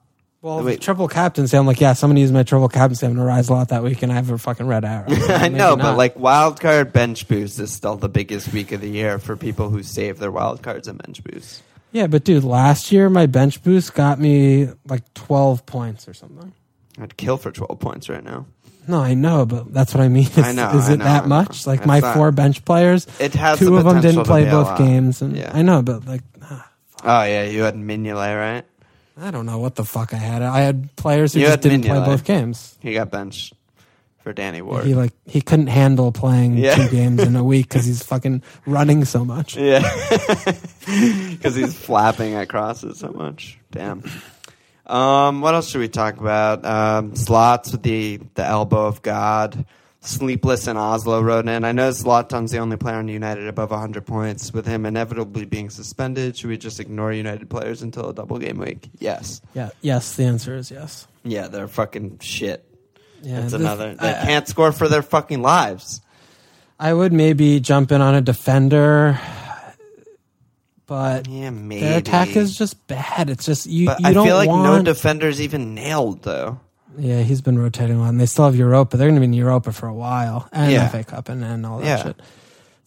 well wait. triple captaincy. I'm like, yeah, somebody used my triple captaincy. I'm gonna rise a lot that week, and I have a fucking red arrow. <laughs> I know, but not. like wild card bench boost is still the biggest week of the year for people who save their wild cards and bench boosts. Yeah, but dude, last year my bench boost got me like 12 points or something. I'd kill for 12 points right now. No, I know, but that's what I mean. <laughs> I know, Is it know, that much? Like It's my not- four bench players, It has two the of them didn't play both games, and Yeah. I know, but like, ah, Oh yeah, you had Mignolet, right? I don't know what the fuck I had. I had players who You just didn't play both games. He got benched for Danny Ward. He like he couldn't handle playing Yeah. two games in a week because he's <laughs> fucking running so much. yeah, <laughs> because he's flapping at crosses so much. Damn. Um, what else should we talk about? Um, slots with the the elbow of God. Sleepless in Oslo wrote in. I know Zlatan's the only player on United above 100 points. With him inevitably being suspended, should we just ignore United players until a double game week? Yes. Yeah. Yes. The answer is yes. Yeah, they're fucking shit. Yeah. That's this- another. They I, can't score for their fucking lives. I would maybe jump in on a defender, but Yeah, maybe. their attack is just bad. It's just you. But you I don't feel like want, no defender's even nailed though. Yeah, he's been rotating a lot. And they still have Europa. They're going to be in Europa for a while, and Yeah. FA Cup and, and all that Yeah. shit.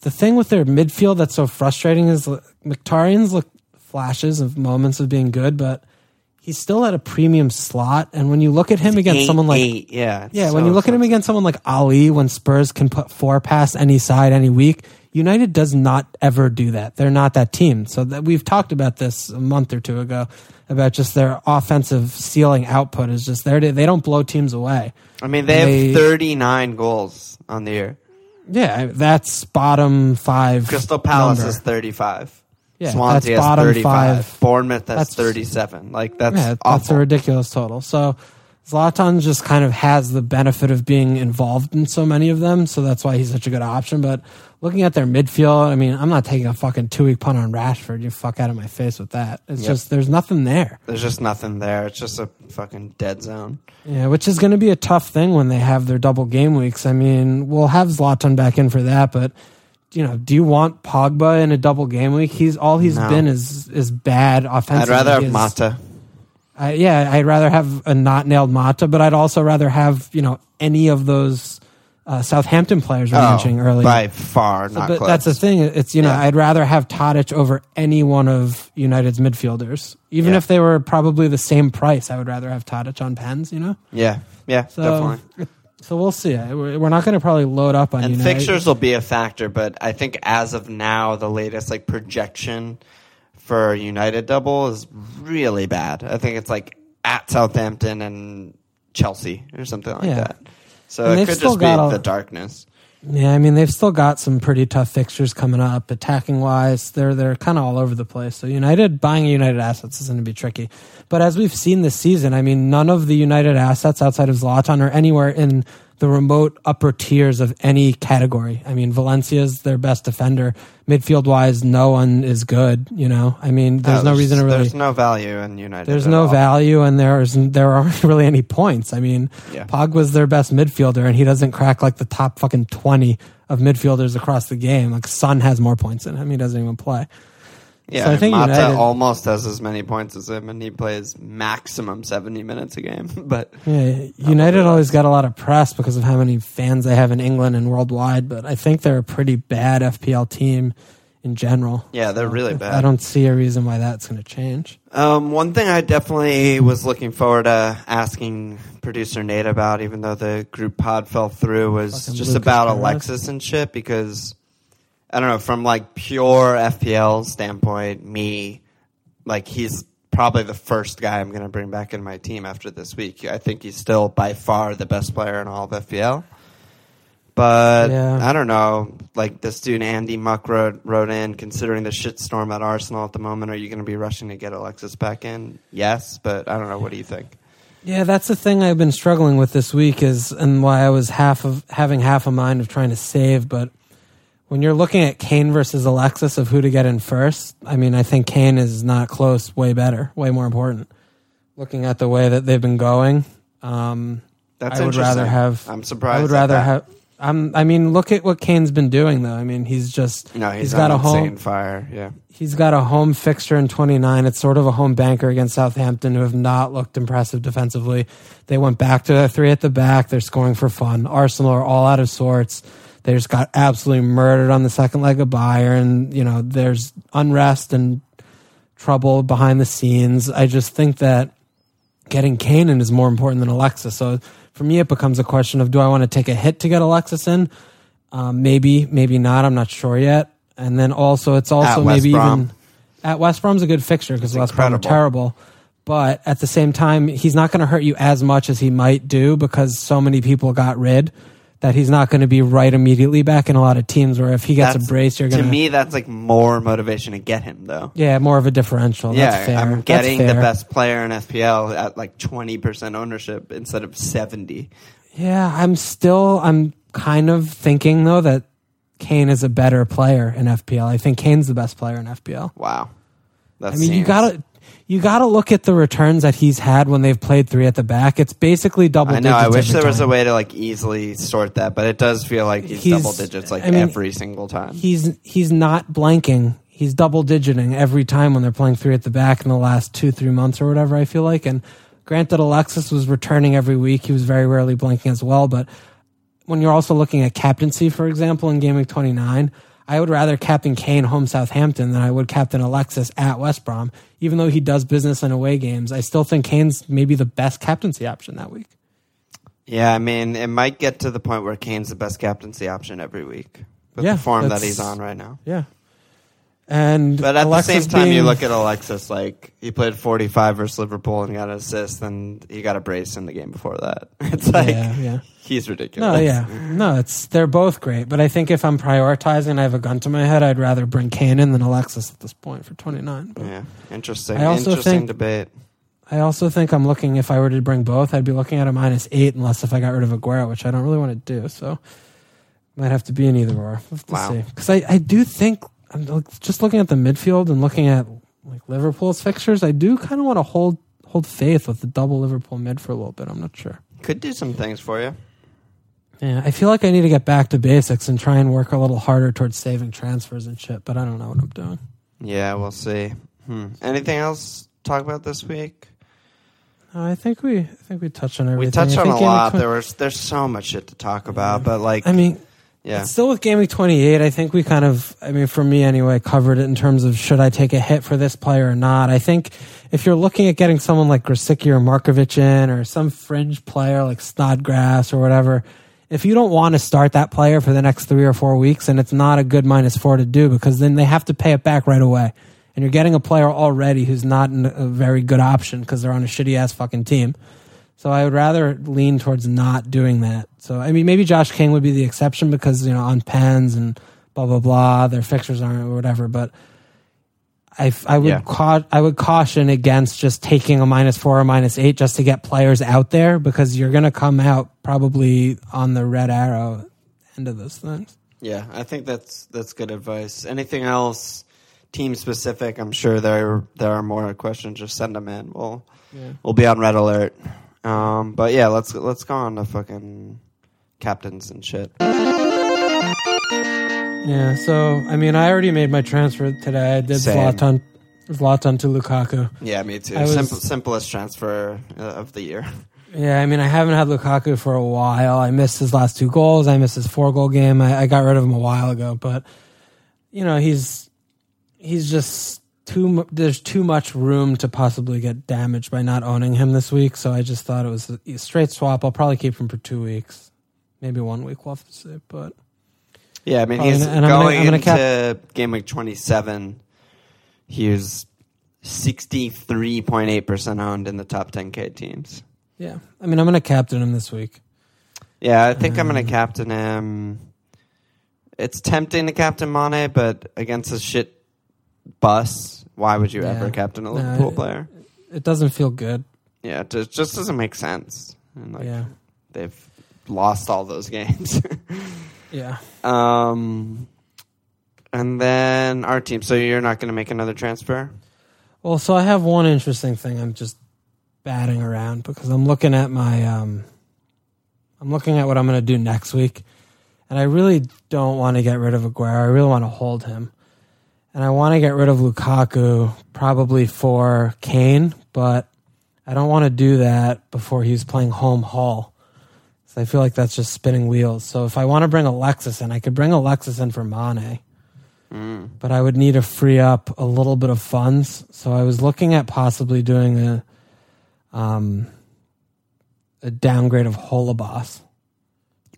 The thing with their midfield that's so frustrating is like, Mkhitaryan's look flashes of moments of being good, but he's still at a premium slot. And when you look at him against Eight, someone like eight, yeah, yeah, so when you look at him against someone like Alli, when Spurs can put four past any side any week, United does not ever do that. They're not that team. So that we've talked about this a month or two ago about just their offensive ceiling output is just there. They don't blow teams away. I mean, they have 39 goals on the year. Yeah, that's bottom five. Crystal Palace number. is 35. Yeah, Swansea that's has bottom 35. five. Bournemouth has That's- 37. Like that's yeah, that's awful. a ridiculous total. So Zlatan just kind of has the benefit of being involved in so many of them, so that's why he's such a good option. But looking at their midfield, I mean, I'm not taking a fucking two week punt on Rashford. You fuck out of my face with that. It's Yep. just there's nothing there. There's just nothing there. It's just a fucking dead zone. Yeah, which is going to be a tough thing when they have their double game weeks. I mean, we'll have Zlatan back in for that, but you know, do you want Pogba in a double game week? He's all he's No. been is is bad offensively. I'd rather have Mata. I, yeah, I'd rather have a not nailed Mata, but I'd also rather have you know any of those uh, Southampton players we were mentioning earlier. Oh, by far, not but close. that's the thing. It's you know Yeah. I'd rather have Tadic over any one of United's midfielders, even Yeah. if they were probably the same price. I would rather have Tadic on pens. You know, Yeah, yeah, so definitely. So we'll see. We're not going to probably load up on And United. fixtures will be a factor, but I think as of now, the latest like projection for United double is really bad. I think it's like at Southampton and Chelsea or something like Yeah. that. So And it could just be a- the darkness. Yeah, I mean they've still got some pretty tough fixtures coming up. Attacking wise, they're they're kind of all over the place. So United buying United assets is going to be tricky. But as we've seen this season, I mean none of the United assets outside of Zlatan are anywhere in the remote upper tiers of any category. I mean Valencia's their best defender. Midfield wise, no one is good. You know, I mean there's no, reason to really. There's no value in United. There's no all. value, and there's there aren't <laughs> really any points. I mean, Yeah. Pogba's their best midfielder, and he doesn't crack like the top fucking twenty of midfielders across the game. Like Son has more points than him; he doesn't even play. Yeah, So I think Mata United- almost has as many points as him, and he plays maximum 70 minutes a game. <laughs> But Yeah, United always got a lot of press because of how many fans they have in England and worldwide, but I think they're a pretty bad FPL team in general. Yeah, they're really bad. I don't see a reason why that's going to change. Um, one thing I definitely was looking forward to asking producer Nate about, even though the group pod fell through, was Fucking just Lucas about. Alexis and shit. Because I don't know, from like pure FPL standpoint, me, like he's probably the first guy I'm going to bring back in my team after this week. I think he's still by far the best player in all of FPL. But Yeah. I don't know. Like this dude Andy Muck wrote, wrote in, considering the shitstorm at Arsenal at the moment, are you going to be rushing to get Alexis back in? Yes, but I don't know. What do you think? Yeah, that's the thing I've been struggling with this week is and why I was half of having half a mind of trying to save, but when you're looking at Kane versus Alexis of who to get in first, I mean, I think Kane is not close, way better, way more important. Looking at the way that they've been going, um, That's I would rather have. I'm surprised. I would rather have. Um, I mean, look at what Kane's been doing, though. I mean, he's just No, he's, got a home. insane fire. Yeah. He's got a home fixture in 29. It's sort of a home banker against Southampton, who have not looked impressive defensively. They went back to their three at the back. They're scoring for fun. Arsenal are all out of sorts. They just got absolutely murdered on the second leg of Bayern. You know, there's unrest and trouble behind the scenes. I just think that getting Kane in is more important than Alexis. So for me, it becomes a question of do I want to take a hit to get Alexis in? Um, maybe, maybe not. I'm not sure yet. And then also, it's also maybe Brom. even at West Brom's a good fixture because West Brom are terrible. But at the same time, he's not going to hurt you as much as he might do because so many people got rid that he's not going to be right immediately back in a lot of teams. Where if he gets That's- a brace, you're going to me, that's like more motivation to get him, though. yeah, more of a differential. yeah, That's fair. I'm getting the best player in FPL at like 20% ownership instead of 70. Yeah, I'm still I'm kind of thinking though that Kane is a better player in FPL. I think Kane's the best player in FPL. Wow. That I mean, you gotta you gotta look at the returns that he's had when they've played three at the back. It's basically double. I know. I wish there was a way to like easily sort that, but it does feel like he's, He's- double digits like I mean, every single time. He's he's not blanking. He's double digiting every time when they're playing three at the back in the last two three months or whatever. I feel like, and granted, Alexis was returning every week. He was very rarely blanking as well, but when you're also looking at captaincy, for example, in Game Week 29, I would rather captain Kane home Southampton than I would captain Alexis at West Brom. Even though he does business in away games, I still think Kane's maybe the best captaincy option that week. Yeah, I mean, it might get to the point where Kane's the best captaincy option every week with Yeah, the form that he's on right now. Yeah. And But at Alexis the same time, you look at Alexis like he played 45 versus Liverpool and got an assist, and he got a brace in the game before that. <laughs> It's like yeah, yeah. he's ridiculous. No, yeah, no, it's they're both great, but I think if I'm prioritizing, I have a gun to my head. I'd rather bring Kane in than Alexis at this point for 29. But yeah. Interesting. I also Interesting think- debate. I also think I'm looking if I were to bring both, I'd be looking at a minus eight, unless if I got rid of Aguero, which I don't really want to do. So might have to be an either or. We'll Wow. see. Because I, I do think I'm just looking at the midfield and looking at like Liverpool's fixtures. I do kind of want to hold hold faith with the double Liverpool mid for a little bit. I'm not sure. Could do some things for you. Yeah, I feel like I need to get back to basics and try and work a little harder towards saving transfers and shit, but I don't know what I'm doing. Yeah, we'll see. Hmm. Anything else to talk about this week? I think we I think we touched on everything. We touched on a lot. There was there's so much shit to talk about, but like, I mean, yeah, still with Week 28, I think we kind of, I mean, for me anyway, covered it in terms of should I take a hit for this player or not. I think if you're looking at getting someone like Grosicki or Markovic in or some fringe player like Snodgrass or whatever, if you don't want to start that player for the next three or four weeks, and it's not a good minus four to do because then they have to pay it back right away. And you're getting a player already who's not a very good option because they're on a shitty ass fucking team. So I would rather lean towards not doing that. So I mean, maybe Josh King would be the exception because you know on pens and blah blah blah, their fixtures aren't or whatever. But I I would Yeah. cau- I would caution against just taking a minus four or minus eight just to get players out there because you're gonna come out probably on the red arrow end of those things. yeah. I think that's that's good advice. Anything else, team specific? I'm sure there there are more questions. Just send them in. We'll Yeah. we'll be on red alert. Um, but yeah, let's let's go on to fucking captains and shit. Yeah. So I mean, I already made my transfer today. I did Same. Zlatan Zlatan to Lukaku. Yeah, me too. Was- Simple, simplest transfer uh, of the year. <laughs> Yeah, I mean, I haven't had Lukaku for a while. I missed his last two goals. I missed his four goal game. I, I got rid of him a while ago, but you know, he's he's just too. There's too much room to possibly get damaged by not owning him this week. So I just thought it was a straight swap. I'll probably keep him for two weeks, maybe one week. We'll have to see. But Yeah, I mean, Oh, he's and- and I'm gonna- I'm gonna into game week 27. He was 63.8% owned in the top 10K teams. yeah, I mean, I'm going to captain him this week. Yeah, I think I'm Um, going to captain him. It's tempting to captain Mane, but against a shit bus, why would you Yeah. ever captain a No, Liverpool it- player? It doesn't feel good. Yeah, it just, just doesn't make sense. And like, yeah, they've lost all those <laughs> games. yeah. um, and then our team. So you're not going to make another transfer? Well, so I have one interesting thing I'm just batting around because I'm looking at my um I'm looking at what I'm going to do next week and I really don't want to get rid of Aguero. I really want to hold him. And I want to get rid of Lukaku probably for Kane, but I don't want to do that before he's playing home Hull. So I feel like that's just spinning wheels. So if I want to bring Alexis in, I could bring Alexis in for Mane Mm. but I would need to free up a little bit of funds. So I was looking at possibly doing a um a downgrade of Holebas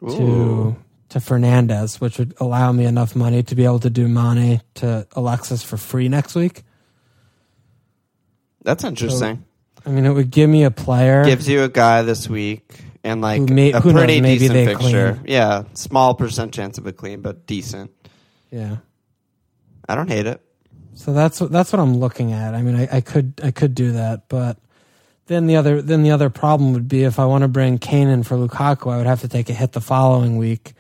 to to Fernandez, which would allow me enough money to be able to do Mane to Alexis for free next week. That's interesting. I mean, it would give me a player. Gives you a guy this week and like Who may- a who knows, pretty maybe decent they fixture. clean. Yeah, small percent chance of a clean, but decent. yeah. I don't hate it. So that's what that's what I'm looking at. I mean, I, I could I could do that, but then the other then the other problem would be if I want to bring Kane in for Lukaku, I would have to take a hit the following week,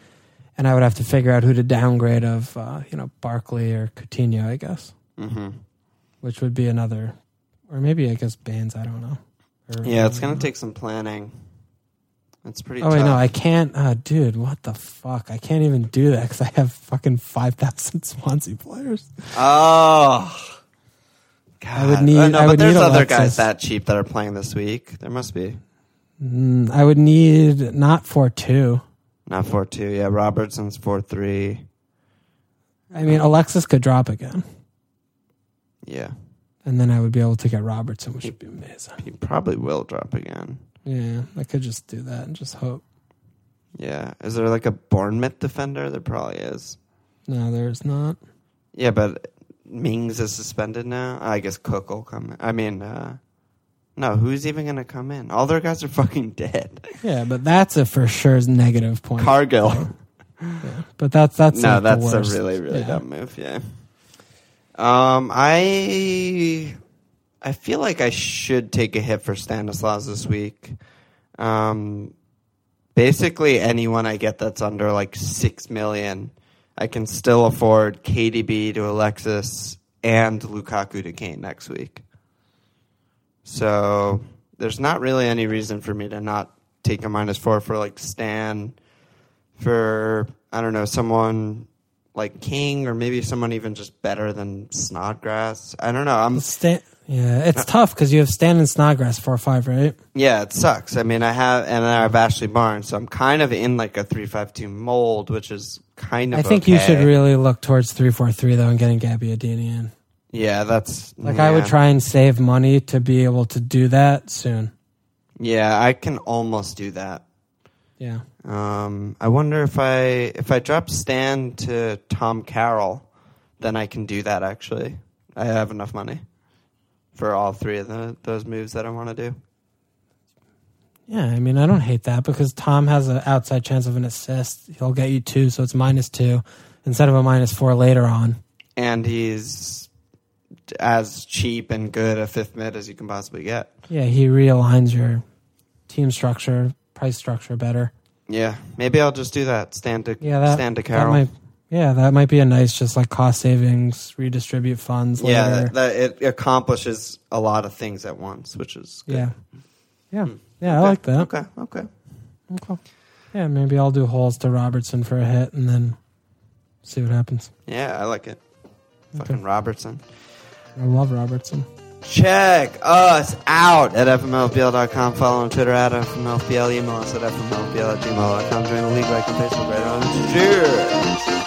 and I would have to figure out who to downgrade of uh, you know Barkley or Coutinho, I guess, hmm which would be another, or maybe I guess Baines. I don't know. Or- Yeah, it's gonna take some planning. It's pretty. Oh wait, tough. no, I can't. Uh, dude, what the fuck? I can't even do that because I have fucking five thousand <laughs> Swansea players. Oh. God. I would need- Uh, no, I but there's other Alexis. guys that cheap that are playing this week. There must be. Mm, I would need not four two. Not four two. Yeah, Robertson's four three. I mean, Alexis could drop again, Yeah, and then I would be able to get Robertson, which would be amazing. he probably will drop again. Yeah, I could just do that and just hope. Yeah, is there like a Bournemouth defender? There probably is. No, there's not. Yeah, but Mings is suspended now. I guess Cook will come. In. I mean, uh, no, who's even gonna come in? All their guys are <laughs> fucking dead. Yeah, but that's a for sure negative point. Cargill. Yeah, but that's that's no, like that's a really really Yeah. dumb move. Yeah. Um, I I feel like I should take a hit for Stanislas this week. Um, basically anyone I get that's under like six million, I can still afford KDB to Alexis and Lukaku to Kane next week. So there's not really any reason for me to not take a minus four for like Stan, for I don't know someone like King or maybe someone even just better than Snodgrass. I don't know. I'm Stan- yeah, it's tough because you have Stan and Snodgrass four or five, right? yeah, it sucks. I mean, I have and I have Ashley Barnes, so I'm kind of in like a three five two mold, which is kind of. I think you should really look towards three four three though and getting Gabbiadini in. Yeah, that's Like I would try and save money to be able to do that soon. Yeah, I can almost do that. Yeah. Um, I wonder if I if I drop Stan to Tom Carroll, then I can do that. Actually, I have enough money for all three of the, those moves that I want to do. Yeah, I mean, I don't hate that because Tom has an outside chance of an assist. He'll get you two, so it's minus two instead of a minus four later on. And he's as cheap and good a fifth mid as you can possibly get. Yeah, he realigns your team structure, price structure better. Yeah, maybe I'll just do that. Stand to Yeah, that, stand to that might, yeah, that might be a nice, just like cost savings, redistribute funds later. yeah, that, that it accomplishes a lot of things at once, which is good. yeah, yeah, hmm. yeah. I like that. Okay, okay. Okay. Yeah, maybe I'll do holes to Robertson for a hit and then see what happens. Yeah, I like it. Okay. Fucking Robertson. I love Robertson. Check us out at fmlpl.com. Follow on Twitter at fmlpl. Email us at fmlpl at gmail.com. Join the league, like on Facebook, right on. Cheers.